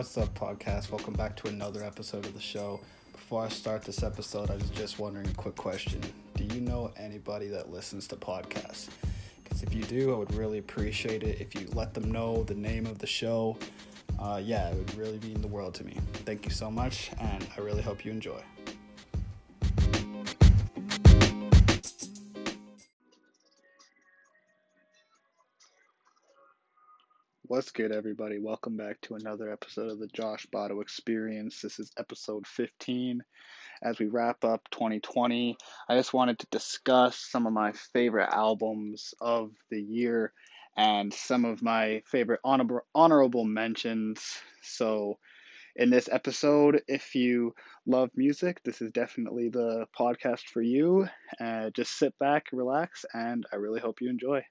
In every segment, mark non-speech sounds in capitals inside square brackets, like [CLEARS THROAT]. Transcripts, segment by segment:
What's up, podcast? Welcome back to another episode of the show. Before I start this episode, I was just wondering a quick question. Do you know anybody that listens to podcasts? Because if you do, I would really appreciate it if you let them know the name of the show. Uh, yeah, it would really mean the world to me. Thank you so much, and I really hope you enjoy. What's good, everybody? Welcome back to another episode of the Josh Botto Experience. This is episode 15. As we wrap up 2020, I just wanted to discuss some of my favorite albums of the year and some of my favorite honorable, honorable mentions. So, in this episode, if you love music, this is definitely the podcast for you. Uh, just sit back, relax, and I really hope you enjoy.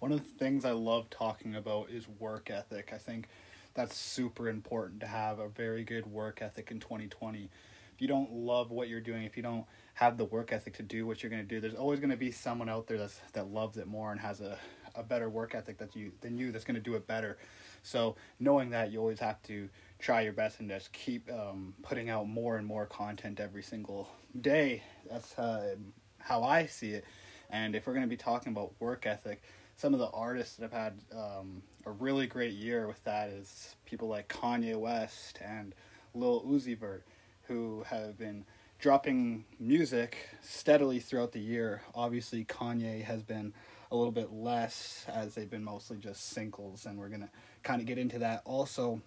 One of the things I love talking about is work ethic. I think that's super important to have a very good work ethic in 2020. If you don't love what you're doing, if you don't have the work ethic to do what you're going to do, there's always going to be someone out there that's that loves it more and has a, a better work ethic that you than you that's going to do it better. So knowing that, you always have to try your best and just keep um, putting out more and more content every single day. That's uh, how I see it. And if we're going to be talking about work ethic, some of the artists that have had um, a really great year with that is people like Kanye West and Lil Uzi Vert, who have been dropping music steadily throughout the year. Obviously, Kanye has been a little bit less, as they've been mostly just singles, and we're gonna kind of get into that also.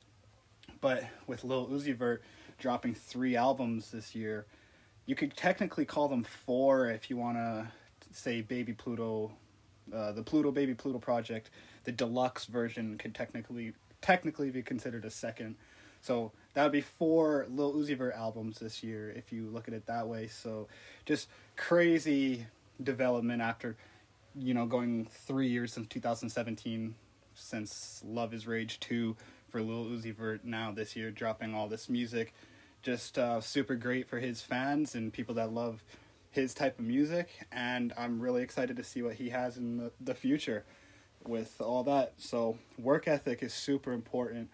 But with Lil Uzi Vert dropping three albums this year, you could technically call them four if you want to say Baby Pluto uh, the Pluto Baby Pluto project, the deluxe version could technically technically be considered a second. So that would be four Lil Uzi Vert albums this year if you look at it that way. So just crazy development after you know going three years since 2017 since Love Is Rage 2 for Lil Uzi Vert now this year dropping all this music. Just uh, super great for his fans and people that love his type of music, and I'm really excited to see what he has in the, the future with all that. So, work ethic is super important.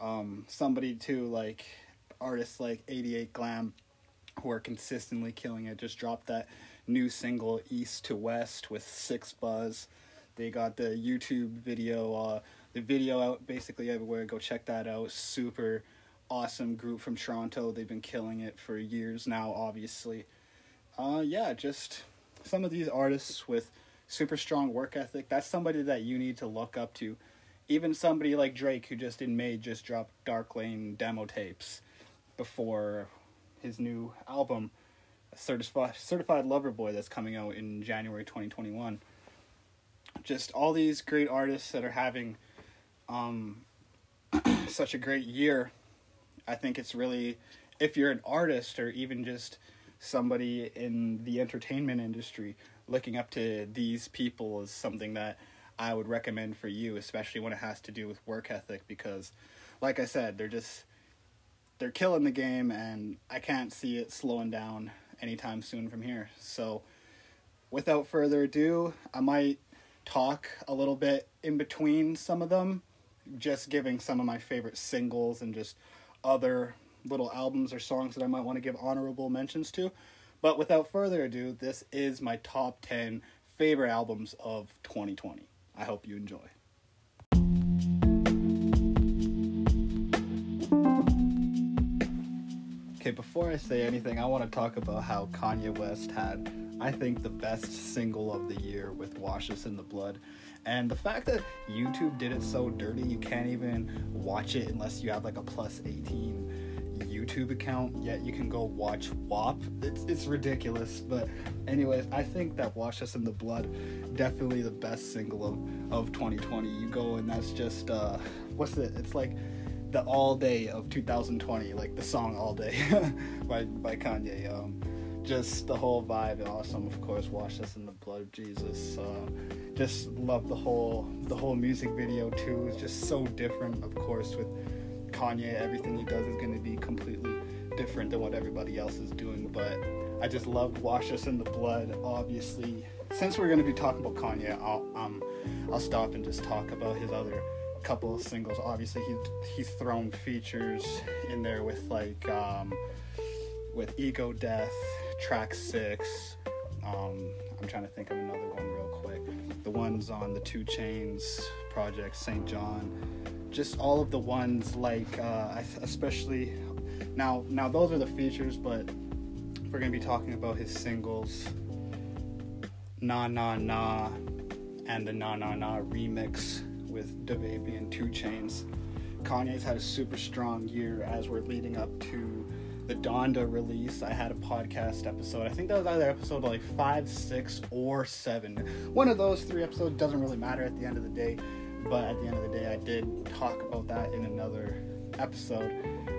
Um, somebody too, like artists like 88 Glam, who are consistently killing it, just dropped that new single East to West with Six Buzz. They got the YouTube video, uh, the video out basically everywhere. Go check that out. Super awesome group from Toronto. They've been killing it for years now, obviously uh, yeah, just some of these artists with super strong work ethic. That's somebody that you need to look up to. Even somebody like Drake, who just in May just dropped Dark Lane demo tapes before his new album, Certified Certified Lover Boy, that's coming out in January 2021. Just all these great artists that are having um, [CLEARS THROAT] such a great year. I think it's really, if you're an artist or even just somebody in the entertainment industry looking up to these people is something that I would recommend for you, especially when it has to do with work ethic, because, like I said, they're just they're killing the game, and I can't see it slowing down anytime soon from here. So, without further ado, I might talk a little bit in between some of them, just giving some of my favorite singles and just other little albums or songs that I might want to give honorable mentions to. But without further ado, this is my top 10 favorite albums of 2020. I hope you enjoy. Okay, before I say anything, I want to talk about how Kanye West had, I think, the best single of the year with Wash Us in the Blood. And the fact that YouTube did it so dirty, you can't even watch it unless you have like a plus 18 YouTube account, yet you can go watch WAP. It's it's ridiculous. But anyways, I think that Wash Us in the Blood definitely the best single of, of 2020. You go and that's just uh what's it? It's like the all day of 2020, like the song All Day [LAUGHS] by by Kanye. Um just the whole vibe awesome of course wash us in the blood of jesus uh, just love the whole the whole music video too it's just so different of course with Kanye, everything he does is going to be completely different than what everybody else is doing. But I just loved Wash Us in the Blood. Obviously, since we're going to be talking about Kanye, I'll um, I'll stop and just talk about his other couple of singles. Obviously, he he's thrown features in there with like um, with Ego Death, track six. Um, I'm trying to think of another one real quick. The ones on the 2 Chainz project, St. John. Just all of the ones like, uh, especially now. Now those are the features, but we're gonna be talking about his singles, na na na and the na na na remix with DaBaby and 2 Chainz. Kanye's had a super strong year as we're leading up to the Donda release. I had a podcast episode. I think that was either episode like five, six, or seven. One of those three episodes doesn't really matter at the end of the day, but at the end of the day, I did talk about that in another episode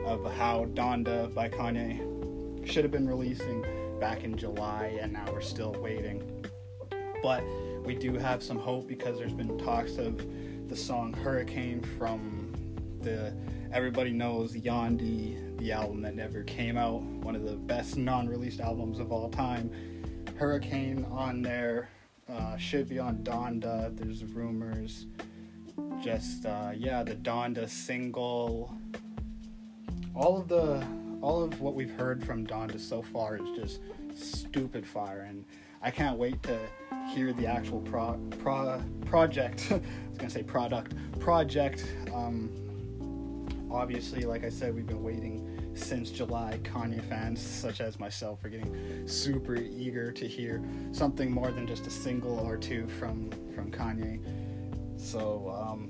of how Donda by Kanye should have been releasing back in July, and now we're still waiting. But we do have some hope because there's been talks of the song Hurricane from the everybody knows Yandhi, the album that never came out, one of the best non-released albums of all time. Hurricane on there uh, should be on Donda. There's rumors. Just uh, yeah, the Donda single. All of the all of what we've heard from Donda so far is just stupid fire, and I can't wait to hear the actual pro, pro project. [LAUGHS] I was gonna say product project. Um, obviously, like I said, we've been waiting since July. Kanye fans, such as myself, are getting super eager to hear something more than just a single or two from from Kanye. So, um,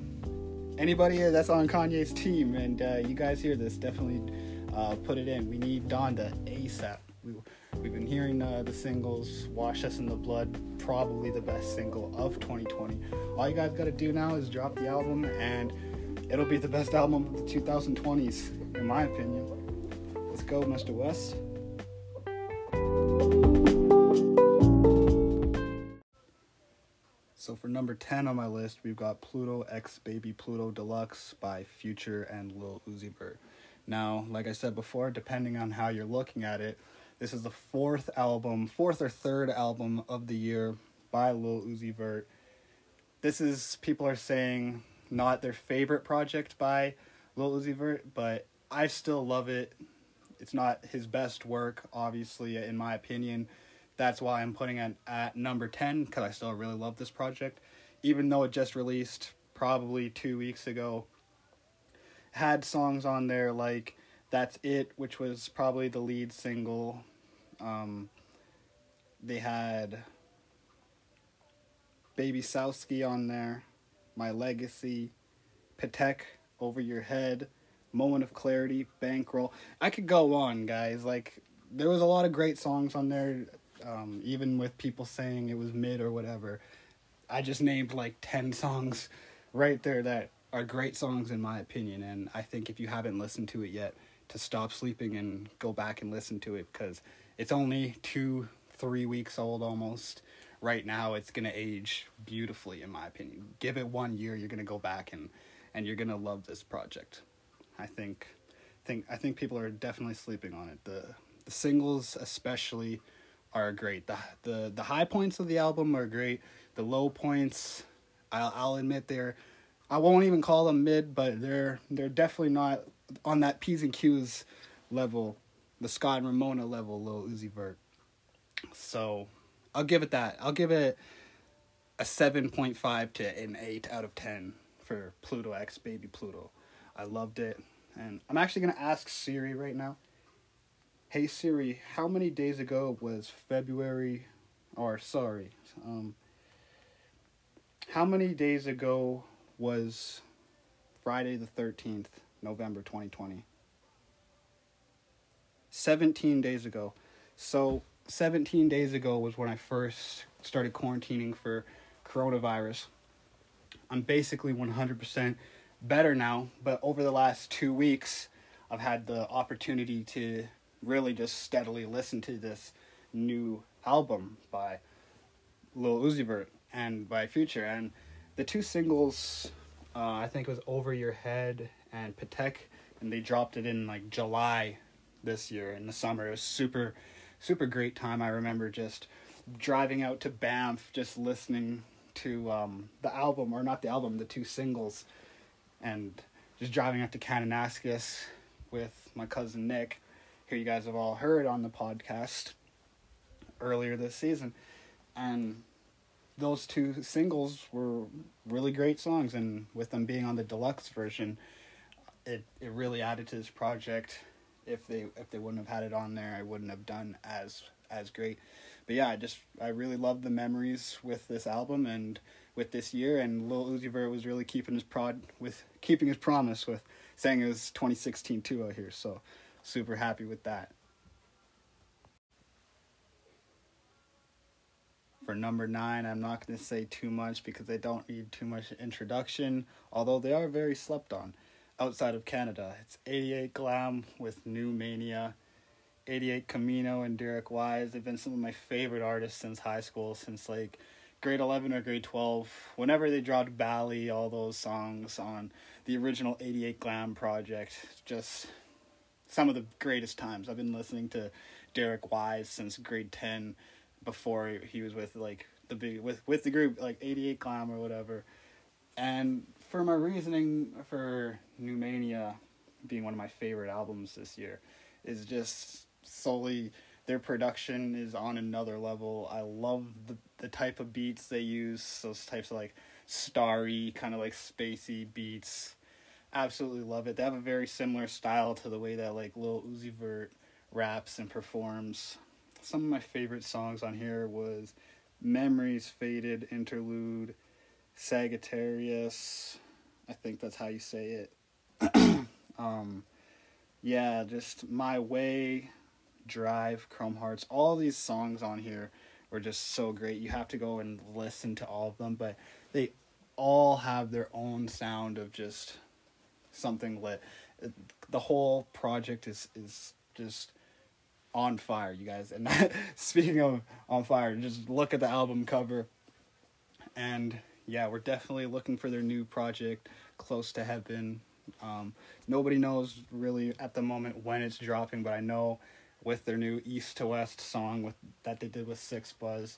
anybody that's on Kanye's team, and uh, you guys hear this, definitely uh, put it in. We need Donda ASAP. We, we've been hearing uh, the singles, Wash Us in the Blood, probably the best single of 2020. All you guys got to do now is drop the album, and it'll be the best album of the 2020s, in my opinion. Let's go, Mr. West. So for number 10 on my list, we've got Pluto X Baby Pluto Deluxe by Future and Lil Uzi Vert. Now, like I said before, depending on how you're looking at it, this is the fourth album, fourth or third album of the year by Lil Uzi Vert. This is, people are saying, not their favorite project by Lil Uzi Vert, but I still love it. It's not his best work, obviously, in my opinion. That's why I'm putting it at number 10, because I still really love this project. Even though it just released probably two weeks ago, had songs on there like That's It, which was probably the lead single. Um, they had Baby Sasuke on there, My Legacy, Patek, Over Your Head, Moment of Clarity, Bankroll. I could go on, guys. Like, there was a lot of great songs on there, um, even with people saying it was mid or whatever. I just named like 10 [LAUGHS] songs right there that are great songs in my opinion. And I think if you haven't listened to it yet to stop sleeping and go back and listen to it because it's only 2 3 weeks old almost. Right now it's to age beautifully in my opinion. Give it 1 year you're to go back and and you're to love this project. I think think I think people are definitely sleeping on it. The the singles especially are great the the the high points of the album are great the low points I'll, I'll admit they're I won't even call them mid, but they're they're definitely not on that P's and Q's level, the Scott and Ramona level, Lil Uzi Vert. So I'll give it that. I'll give it a seven point five to an eight out of ten for Pluto X Baby Pluto. I loved it, and I'm actually gonna ask Siri right now. Hey Siri, how many days ago was February, or sorry, um, how many days ago was Friday the 13th, November 2020. 17 days ago. So, 17 days ago was when I first started quarantining for coronavirus. I'm basically 100% better now, but over the last two weeks, I've had the opportunity to really just steadily listen to this new album by Lil Uzi Vert and by Future. And the two singles, uh, I think it was Over Your Head and Patek, and they dropped it in like July this year in the summer. It was super, super great time. I remember just driving out to Banff, just listening to um, the album, or not the album, the two singles. and just driving up to Kananaskis with my cousin Nick, who you guys have all heard on the podcast earlier this season, and those two singles were really great songs, and with them being on the deluxe version, it it really added to this project. If they if they wouldn't have had it on there, I wouldn't have done as as great. But yeah, I just I really love the memories with this album and with this year, and Lil Uzi Vert was really keeping his prod with keeping his promise with saying it was 2016 too out here. So super happy with that. For number nine, I'm not going to say too much because they don't need too much introduction, although they are very slept on outside of Canada. It's 88 Glam with New Mania. 88 Camino and Derek Wise. They've been some of my favorite artists since high school, since like grade 11 or grade 12. Whenever they dropped Bali, all those songs on the original 88 Glam project, just some of the greatest times. I've been listening to Derek Wise since grade 10 before he was with like the big with with the group like 88 Glam or whatever. And for my reasoning for New being one of my favorite albums this year is just solely their production is on another level. I love the the type of beats they use, those types of like starry, kind of like spacey beats. Absolutely love it. They have a very similar style to the way that like Lil Uzi Vert raps and performs. Some of my favorite songs on here was Memories Faded Interlude, Sagittarius. I think that's how you say it. [CLEARS THROAT] um, yeah, just My Way, Drive, Chrome Hearts, all these songs on here were just so great. You have to go and listen to all of them, but they all have their own sound of just something lit. The whole project is is just on fire, you guys. And [LAUGHS] speaking of on fire, just look at the album cover. And yeah, we're definitely looking for their new project, Close to Heaven. Um, nobody knows really at the moment when it's dropping, but I know with their new East to West song with that they did with Six Buzz.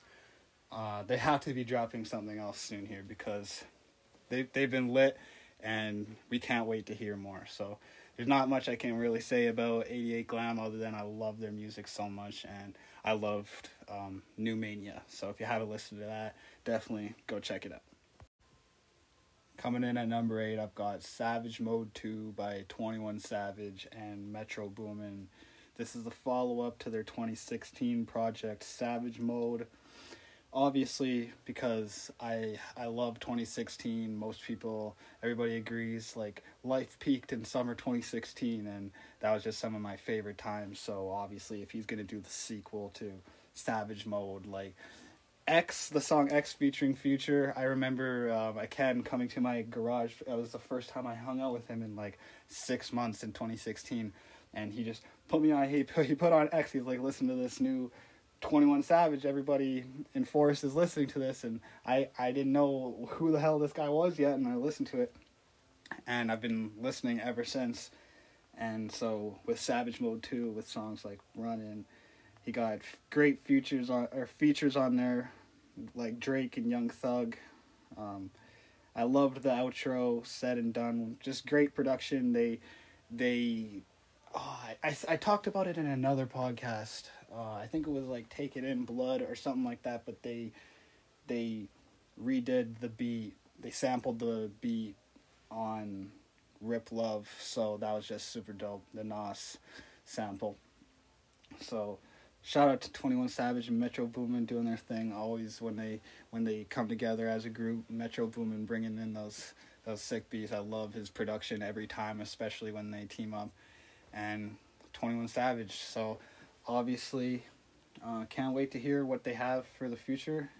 Uh, they have to be dropping something else soon here because they they've been lit, and we can't wait to hear more. So there's not much I can really say about 88 Glam other than I love their music so much and I loved um, New Mania. So if you haven't listened to that, definitely go check it out. Coming in at number eight, I've got Savage Mode 2 by 21 Savage and Metro Boomin this is the follow up to their 2016 project Savage Mode. Obviously, because I I love 2016. Most people, everybody agrees. Like life peaked in summer 2016, and that was just some of my favorite times. So obviously, if he's gonna do the sequel to Savage Mode, like X, the song X featuring Future. I remember um, Ken coming to my garage. It was the first time I hung out with him in like six months in 2016, and he just put me on. He put, he put on X. He's like, listen to this new Twenty One Savage. Everybody in Forest is listening to this, and I I didn't know who the hell this guy was yet, and I listened to it, and I've been listening ever since. And so with Savage Mode Two, with songs like Running, he got great features on or features on there, like Drake and Young Thug. Um, I loved the outro, said and done. Just great production. They they oh, I, I, I, talked about it in another podcast. Uh, I think it was like "Take It In Blood" or something like that. But they they redid the beat. They sampled the beat on "Rip Love," so that was just super dope. The Nas sample. So shout out to Twenty One Savage and Metro Boomin doing their thing. Always when they when they come together as a group, Metro Boomin bringing in those those sick beats. I love his production every time, especially when they team up and 21 Savage. So obviously. Uh, can't wait to hear what they have for the future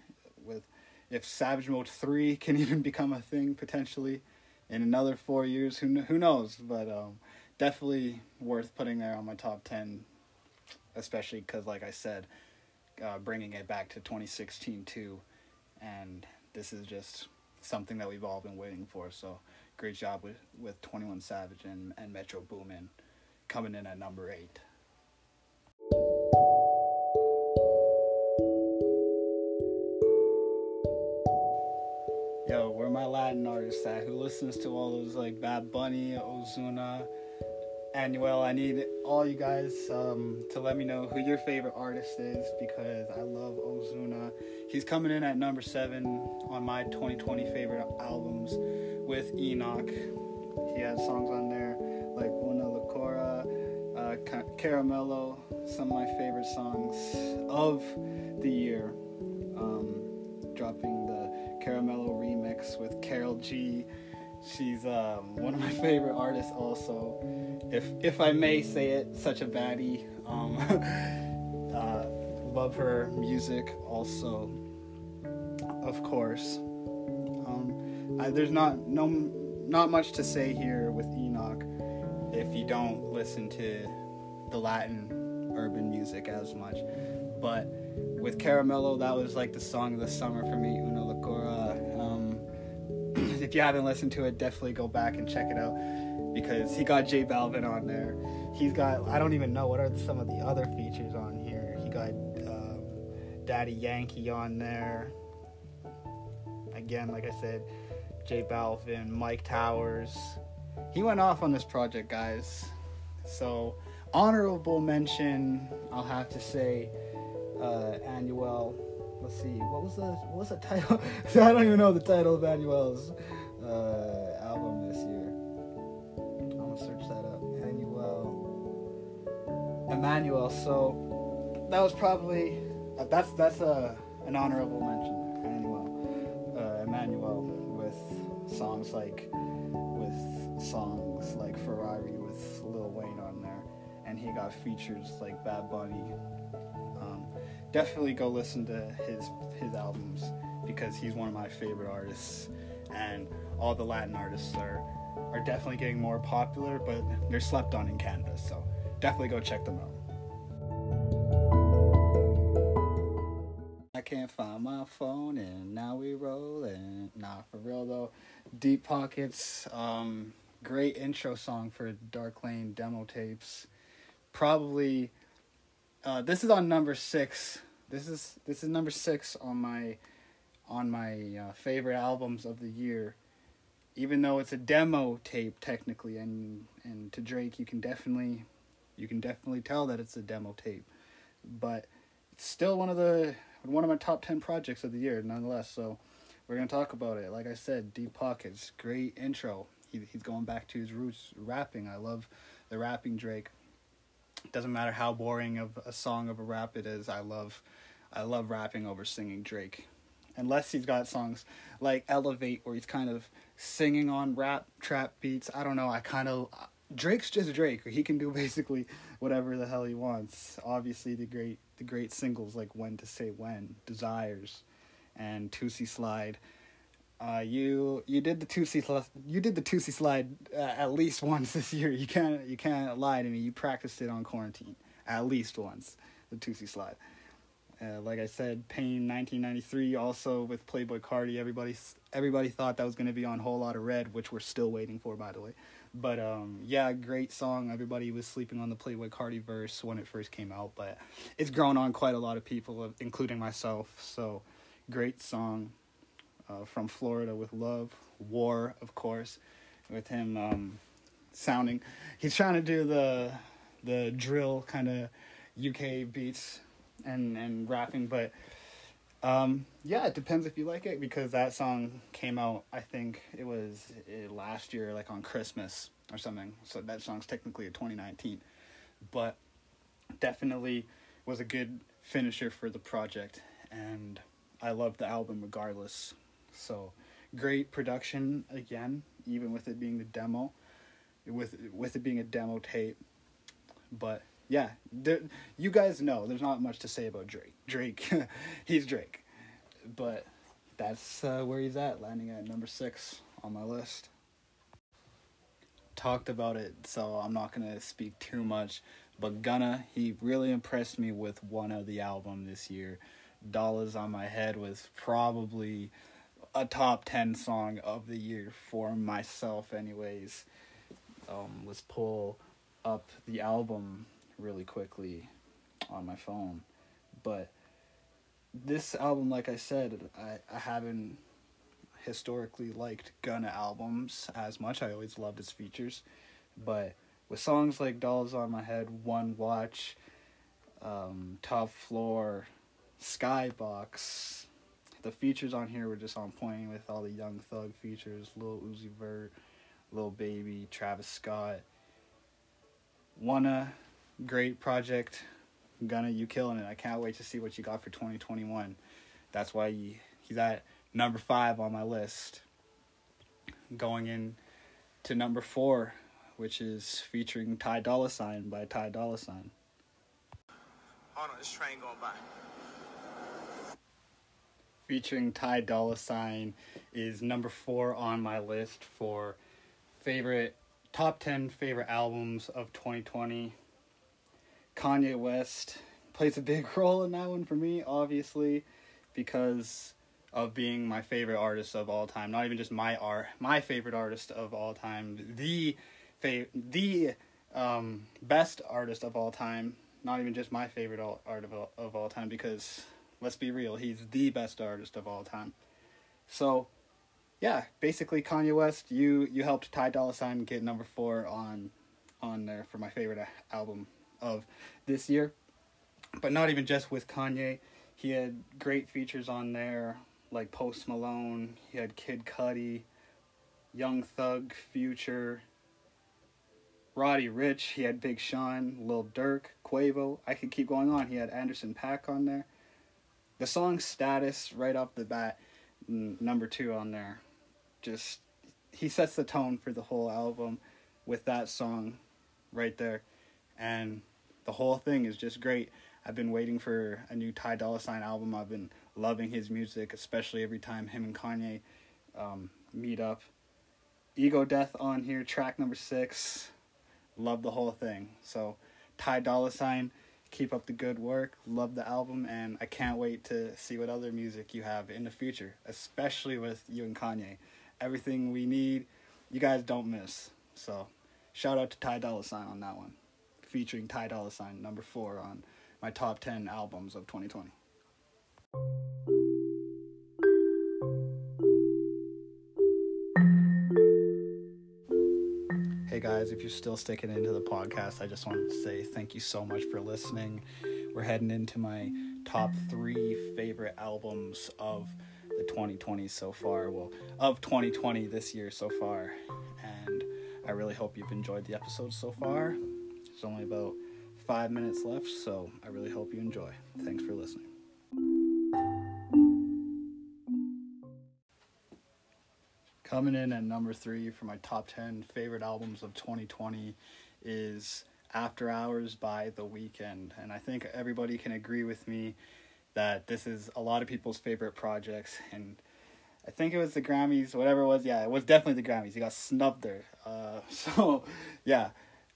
with if Savage Mode 3 [LAUGHS] can even become a thing potentially in another four years. Who, who knows? But um, definitely worth putting there on my top 10, especially because, like I said, uh, bringing it back to 2016 too. And this is just something that we've all been waiting for. So great job with, with 21 Savage and, and Metro Boomin coming in at number 8. Latin artist that Who listens to all those like Bad Bunny, Ozuna, Anuel? I need all you guys um, to let me know who your favorite artist is because I love Ozuna. He's coming in at number seven on my 2020 favorite albums with ENOC. He has songs on there like Una Locura, uh, Caramelo, some of my favorite songs of the year. Um, dropping the Caramelo remix with Karol G. She's um, one of my favorite artists, also. If if I may say it, such a baddie. Um, [LAUGHS] uh, love her music, also. Of course. Um, I, there's not no not much to say here with ENOC if you don't listen to the Latin urban music as much. But with Caramelo, that was like the song of the summer for me. Um, if you haven't listened to it, definitely go back and check it out because he got J Balvin on there. He's got, I don't even know what are some of the other features on here. He got um, Daddy Yankee on there. Again, like I said, J Balvin, Myke Towers. He went off on this project, guys. So, honorable mention, I'll have to say, uh, Anuel. Let's see, what was the what was the [LAUGHS] title? I don't even know the title of Anuel's uh, album this year. I'm gonna search that up. Anuel, Emmanuel. So that was probably uh, that's that's a an honorable mention. Anuel, uh, Emmanuel with songs like with songs like Ferrari with Lil Wayne on there, and he got features like Bad Bunny definitely go listen to his his albums because he's one of my favorite artists, and all the Latin artists are are definitely getting more popular, but they're slept on in Canada. So definitely go check them out. I can't find my phone, and now we rolling. Nah, for real though. Deep Pockets, um, great intro song for Dark Lane demo tapes. Probably uh, this is on number six. This is this is number six on my on my uh, favorite albums of the year. Even though it's a demo tape technically, and and to Drake, you can definitely you can definitely tell that it's a demo tape, but it's still one of the one of my top ten projects of the year, nonetheless. So we're gonna talk about it. Like I said, Deep Pockets, great intro. He he's going back to his roots, rapping. I love the rapping Drake doesn't matter how boring of a song of a rap it is. I love, I love rapping over singing Drake, unless he's got songs like Elevate where he's kind of singing on rap trap beats. I don't know. I kind of Drake's just Drake. He can do basically whatever the hell he wants. Obviously, the great the great singles like When to Say When, Desires, and Toosie Slide uh, you you did the Toosie you did the Toosie slide uh, at least [LAUGHS] once this year. You can't you can't lie to me. You practiced it on quarantine at least once. The Toosie slide. Uh, like I said, Pain 1993 also with Playboi Carti. Everybody everybody thought that was going to be on Whole Lotta Red, which we're still waiting for, by the way. But um, yeah, great song. Everybody was sleeping on the Playboi Carti verse when it first came out, but it's grown on quite a lot of people, including myself. So great song uh, from Florida with Love, War, of course, with him um, sounding. He's trying to do the the drill kind of UK beats and and rapping, but um, yeah, it depends if you like it because that song came out. I think it was uh, last year, like on Christmas or something. So that song's technically a 2019, but definitely was a good finisher for the project, and I love the album regardless. So great production again, even with it being the demo, with with it being a demo tape. But yeah, there, you guys know there's not much to say about Drake. Drake, [LAUGHS] he's Drake, but that's uh, where he's at, landing at number six on my list. Talked about it, so I'm not gonna speak too much. But Gunna, he really impressed me with one of the album this year. Dollars on My Head was probably a top 10 song of the year for myself anyways um, let's pull up the album really quickly on my phone but this album like i said i, I haven't historically liked Gunna albums as much. I always loved his features, but with songs like Dolls on My Head, One Watch, um, Top Floor, Skybox, the features on here were just on point with all the Young Thug features, Lil Uzi Vert, Lil Baby, Travis Scott. Wanna great project. Gunna, you killing it. I can't wait to see what you got for 2021. That's why he, he's at number five on my list. Going in to number four, which is featuring Ty Dolla Sign by Ty Dolla Sign. Hold on, this train going by. Featuring Ty Dolla Sign is number four on my list for favorite top 10 favorite albums of 2020 Kanye West plays a big [LAUGHS] role in that one for me, obviously, because of being my favorite artist of all time. Not even just my art, my favorite artist of all time, the the um, best artist of all time. Not even just my favorite art of all, of all time, because let's be real, he's the best artist of all time. So, yeah, basically Kanye West, you you helped Ty Dolla Sign get number four on on there for my favorite album of this year. But not even just with Kanye. He had great features on there like Post Malone, he had Kid Cudi, Young Thug, Future, Roddy Ricch, he had Big Sean, Lil Durk, Quavo. I could keep going on. He had Anderson Paak on there. The song Status, right off the bat, number two on there. Just, he sets the tone for the whole album with that song right there. And the whole thing is just great. I've been waiting for a new Ty Dolla Sign album. I've been loving his music, especially every time him and Kanye um, meet up. Ego Death on here, track number six. Love the whole thing. So, Ty Dolla Sign, keep up the good work. Love the album, and I can't wait to see what other music you have in the future, especially with you and Kanye. Everything we need, you guys don't miss. So, shout out to Ty Dolla Sign on that one featuring Ty Dolla Sign, number four on my top 10 albums of 2020. Hey guys, if you're still sticking into the podcast, I just wanted to say thank you so much for listening. We're heading into my top three favorite albums of the 2020 so far. Well, of 2020 this year so far. And I really hope you've enjoyed the episode so far. Only about five minutes left, so I really hope you enjoy. Thanks for listening. Coming in at number three for my top 10 favorite albums of 2020 is After Hours by The Weeknd. And I think everybody can agree with me that this is a lot of people's favorite projects. And I think it was the Grammys, whatever it was. Yeah, it was definitely the Grammys. He got snubbed there. Uh, [LAUGHS] so, yeah,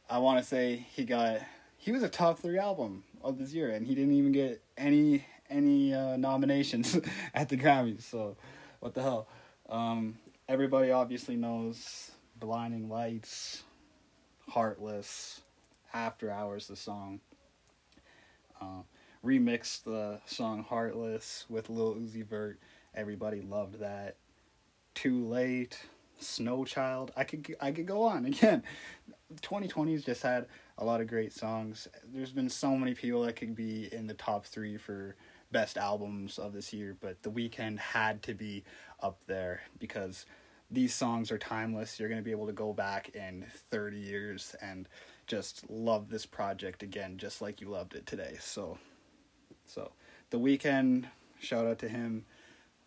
I want to say he got he was a top three album of this year, and he didn't even get any any uh, nominations [LAUGHS] at the Grammys. So, what the hell? Um, everybody obviously knows "Blinding Lights," "Heartless," "After Hours." The song uh, remixed the song "Heartless" with Lil Uzi Vert. Everybody loved that. Too late. Snow Child. I could I could go on [LAUGHS] again. 2020's just had a lot of great songs. There's been so many people that could be in the top three for best albums of this year, but The Weeknd had to be up there because these songs are timeless. You're going to be able to go back in 30 years and just love this project again, just like you loved it today. So, so The Weeknd, shout out to him,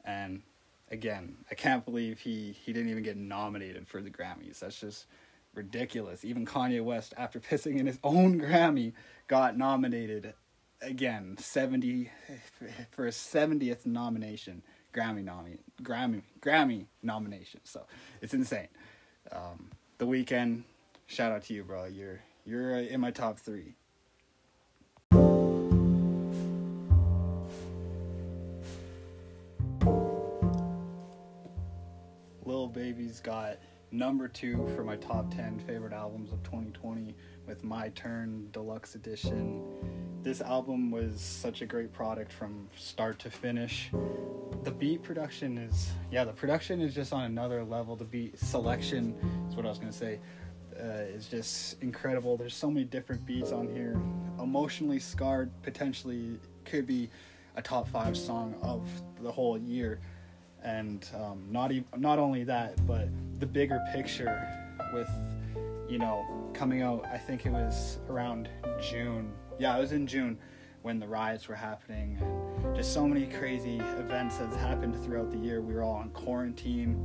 and again, I can't believe he he didn't even get nominated for the Grammys. That's just ridiculous. Even Kanye West, after [LAUGHS] pissing in his own Grammy, got nominated again, seventy [LAUGHS] for a seventieth nomination, Grammy nominee, Grammy Grammy nomination. So it's insane. Um, the Weeknd, shout out to you, bro. You're you're in my top three. Little Baby's got number two for my top 10 favorite albums of 2020 with My Turn Deluxe Edition. this album was such a great product from start to finish. The beat production is, yeah, the production is just on another level. The beat selection is what I was gonna say. Uh, is just incredible. There's so many different beats on here. Emotionally scarred potentially could be a top five song of the whole year, and um, not even not only that, but the bigger picture with you know coming out. I think it was around June. Yeah, it was in June when the riots were happening and just so many crazy events that happened throughout the year. We were all on quarantine,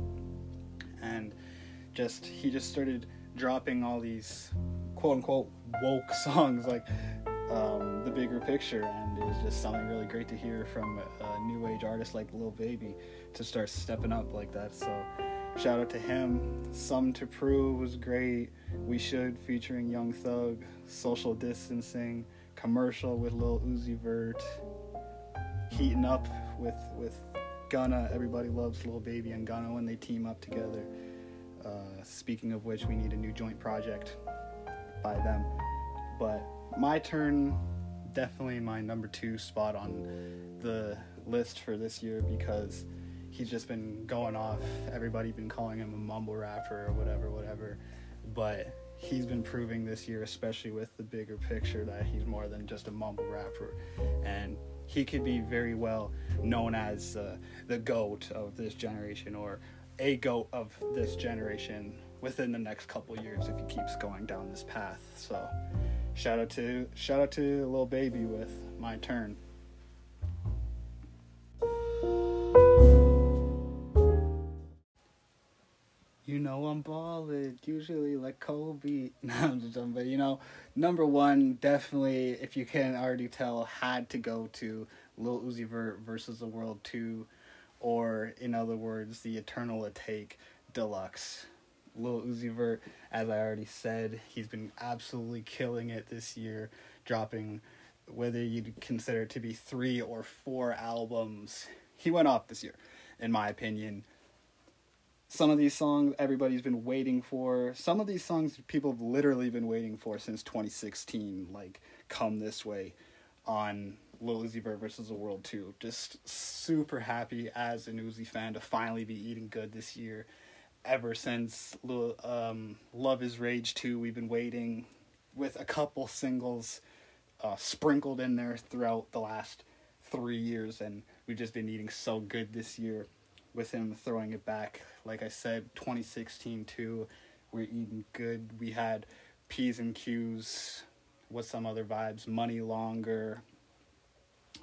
and just he just started dropping all these quote unquote woke [LAUGHS] songs like um, the bigger picture and it was just something really great to hear from a new age artist like Lil Baby to start stepping up like that. So shout out to him. Sum 2 Prove was great. We should featuring young thug social distancing commercial with Lil Uzi Vert heating up with with Gunna. Everybody loves Lil Baby and Gunna when they team up together. Uh, speaking of which, we need a new joint project by them. But my turn, definitely my number two spot on the list for this year because he's just been going off. Everybody been calling him a mumble rapper or whatever, whatever. But he's been proving this year, especially with the bigger picture, that he's more than just a mumble rapper. And he could be very well known as uh, the GOAT of this generation or a goat of this generation within the next couple years if he keeps going down this path. So shout out to shout out to little Baby with my turn. You know I'm ballin', usually like Kobe. [LAUGHS] No, I'm just dumb, but you know, number one, definitely, if you can already tell, had to go to Lil Uzi Vert versus the World 2 or in other words, the Eternal Atake Deluxe. Lil Uzi Vert, as I already said, he's been absolutely killing it this year, dropping whether you'd consider it to be three or four albums. He went off this year, in my opinion. Some of these songs everybody's been waiting for. Some of these songs people have literally been waiting for since 2016, like Come This Way on Lil Uzi Vert versus the World 2. Just super happy as an Uzi fan to finally be eating good this year. Ever since um, Love is Rage 2, we've been waiting with a couple singles uh, sprinkled in there throughout the last three years, and we've just been eating so good this year with him throwing it back. Like I said, 2016 too, we're eating good. We had P's and Q's. What's some other vibes? Money Longer,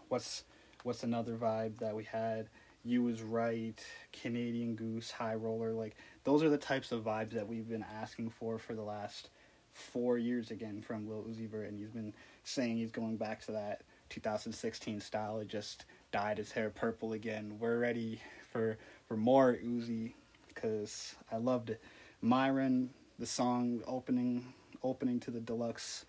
what's what's another vibe that we had? You was right, Canadian Goose, High Roller, like those are the types of vibes that we've been asking for for the last four years again from Lil Uzi Vert, and he's been saying he's going back to that 2016 style. It just dyed his hair purple again. We're ready for for more Uzi because I loved. Myron, the song opening opening to the deluxe.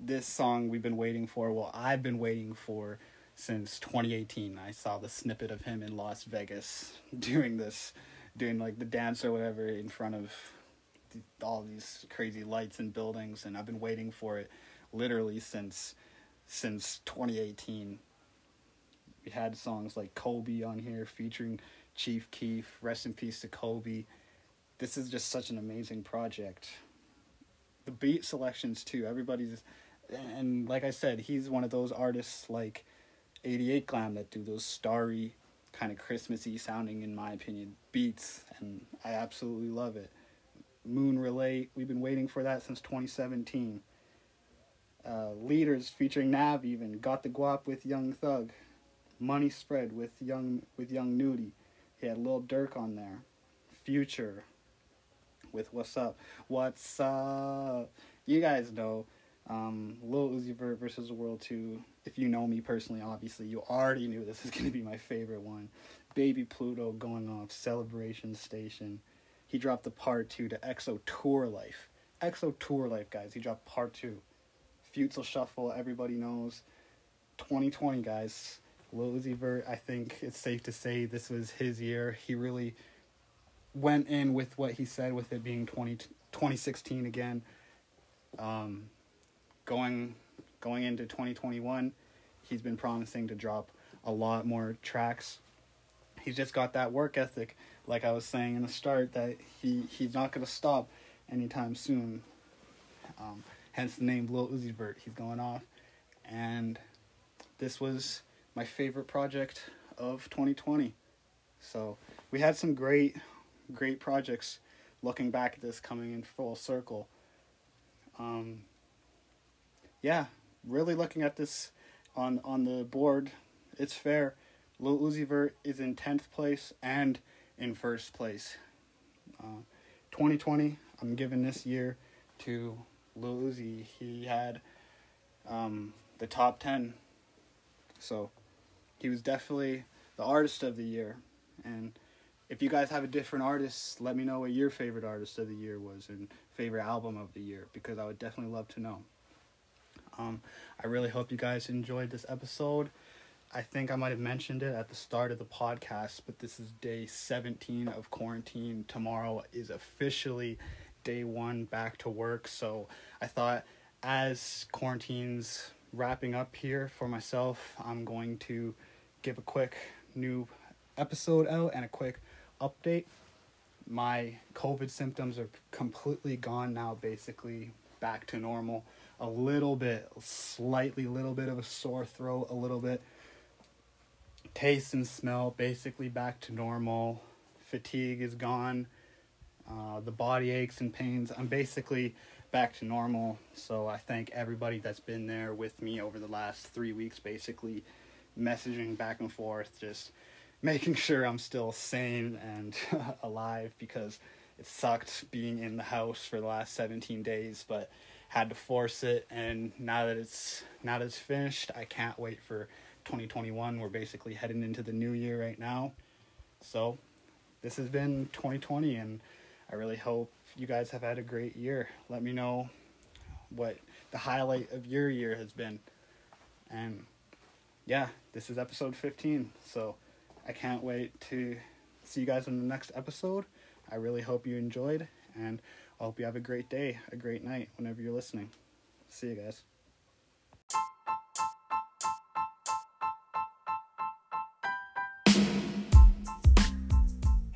This song we've been waiting for. Well, I've been waiting for since 2018. I saw the snippet of him in Las Vegas [LAUGHS] doing this, doing like the dance or whatever in front of all these crazy lights and buildings, and I've been waiting for it literally since since 2018. We had songs like Kobe on here featuring Chief Keef. Rest in peace to Kobe. This is just such an amazing project. The beat selections too. Everybody's and like I said, he's one of those artists like 88 Glam that do those starry, kind of Christmassy sounding, in my opinion, beats, and I absolutely love it. Moon Relate, we've been waiting for that since 2017. Uh, Leaders featuring Nav even got the guap with Young Thug, Money Spread with Young with Young Nudy. He had Lil Durk on there, Future with What's Up, What's Up. You guys know um, Lil Uzi Vert versus the World 2. If you know me personally, obviously, you already knew this is going to be my favorite one. Baby Pluto going off, Celebration Station. He dropped the part 2 to XO Tour Llif3. XO Tour Llif3, guys. He dropped part 2. Futsal Shuffle, everybody knows. 2020, guys. Lil Vert, I think it's safe to say this was his year. He really went in with what he said with it being 20, 2016 again. Um, going going into 2021, he's been promising to drop a lot more tracks. He's just got that work ethic, like I was saying in the start, that he, he's not going to stop anytime soon. Um, hence the name Lil Uzi Vert. He's going off. And this was my favorite project of 2020. So we had some great, great projects looking back at this coming in full circle. Um, yeah, really looking at this on on the board, it's fair. Lil Uzi Vert is in tenth place and in first place. Uh, 2020, I'm giving this year to Lil Uzi. He had um, the top ten, so he was definitely the artist of the year. And if you guys have a different artist, let me know what your favorite artist of the year was and favorite album of the year because I would definitely love to know. Um, I really hope you guys enjoyed this episode. I think I might have mentioned it at the start of the podcast, but this is day 17 of quarantine. Tomorrow is officially day one back to work. So I thought as quarantine's wrapping up here for myself, I'm going to give a quick new episode out and a quick update. My COVID symptoms are completely gone now, basically back to normal. A little bit, slightly, little bit of a sore throat, a little bit. Taste and smell, basically back to normal. Fatigue is gone. Uh, the body aches and pains, I'm basically back to normal. So I thank everybody that's been there with me over the last three weeks, basically messaging back and forth, just making [LAUGHS] sure I'm still sane and [LAUGHS] alive because it sucked being in the house for the last 17 days, but had to force it. And now that it's now that it's finished, I can't wait for 2021. We're basically heading into the new year right now. So this has been 2020, and I really hope you guys have had a great year. Let me know what the highlight of your year has been. And yeah, this is episode 15. So I can't wait to see you guys in the next episode. I really hope you enjoyed, and I hope you have a great day, a great night whenever you're listening. See you guys.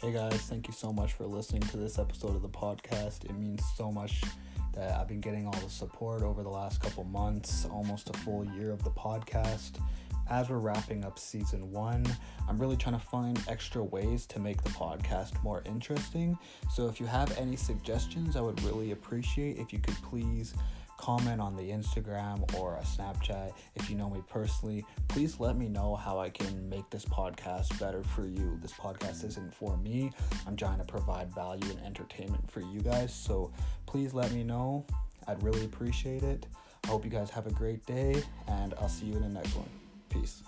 Hey guys, thank you so much for listening to this episode of the podcast. It means so much that I've been getting all the support over the last couple months, almost a full year of the podcast as we're wrapping up season one, I'm really trying to find extra ways to make the podcast more interesting. So if you have any suggestions, I would really appreciate if you could please comment on the Instagram or a Snapchat. If you know me personally, please let me know how I can make this podcast better for you. This podcast isn't for me, I'm trying to provide value and entertainment for you guys. So please let me know. I'd really appreciate it. I hope you guys have a great day, and I'll see you in the next one. Peace.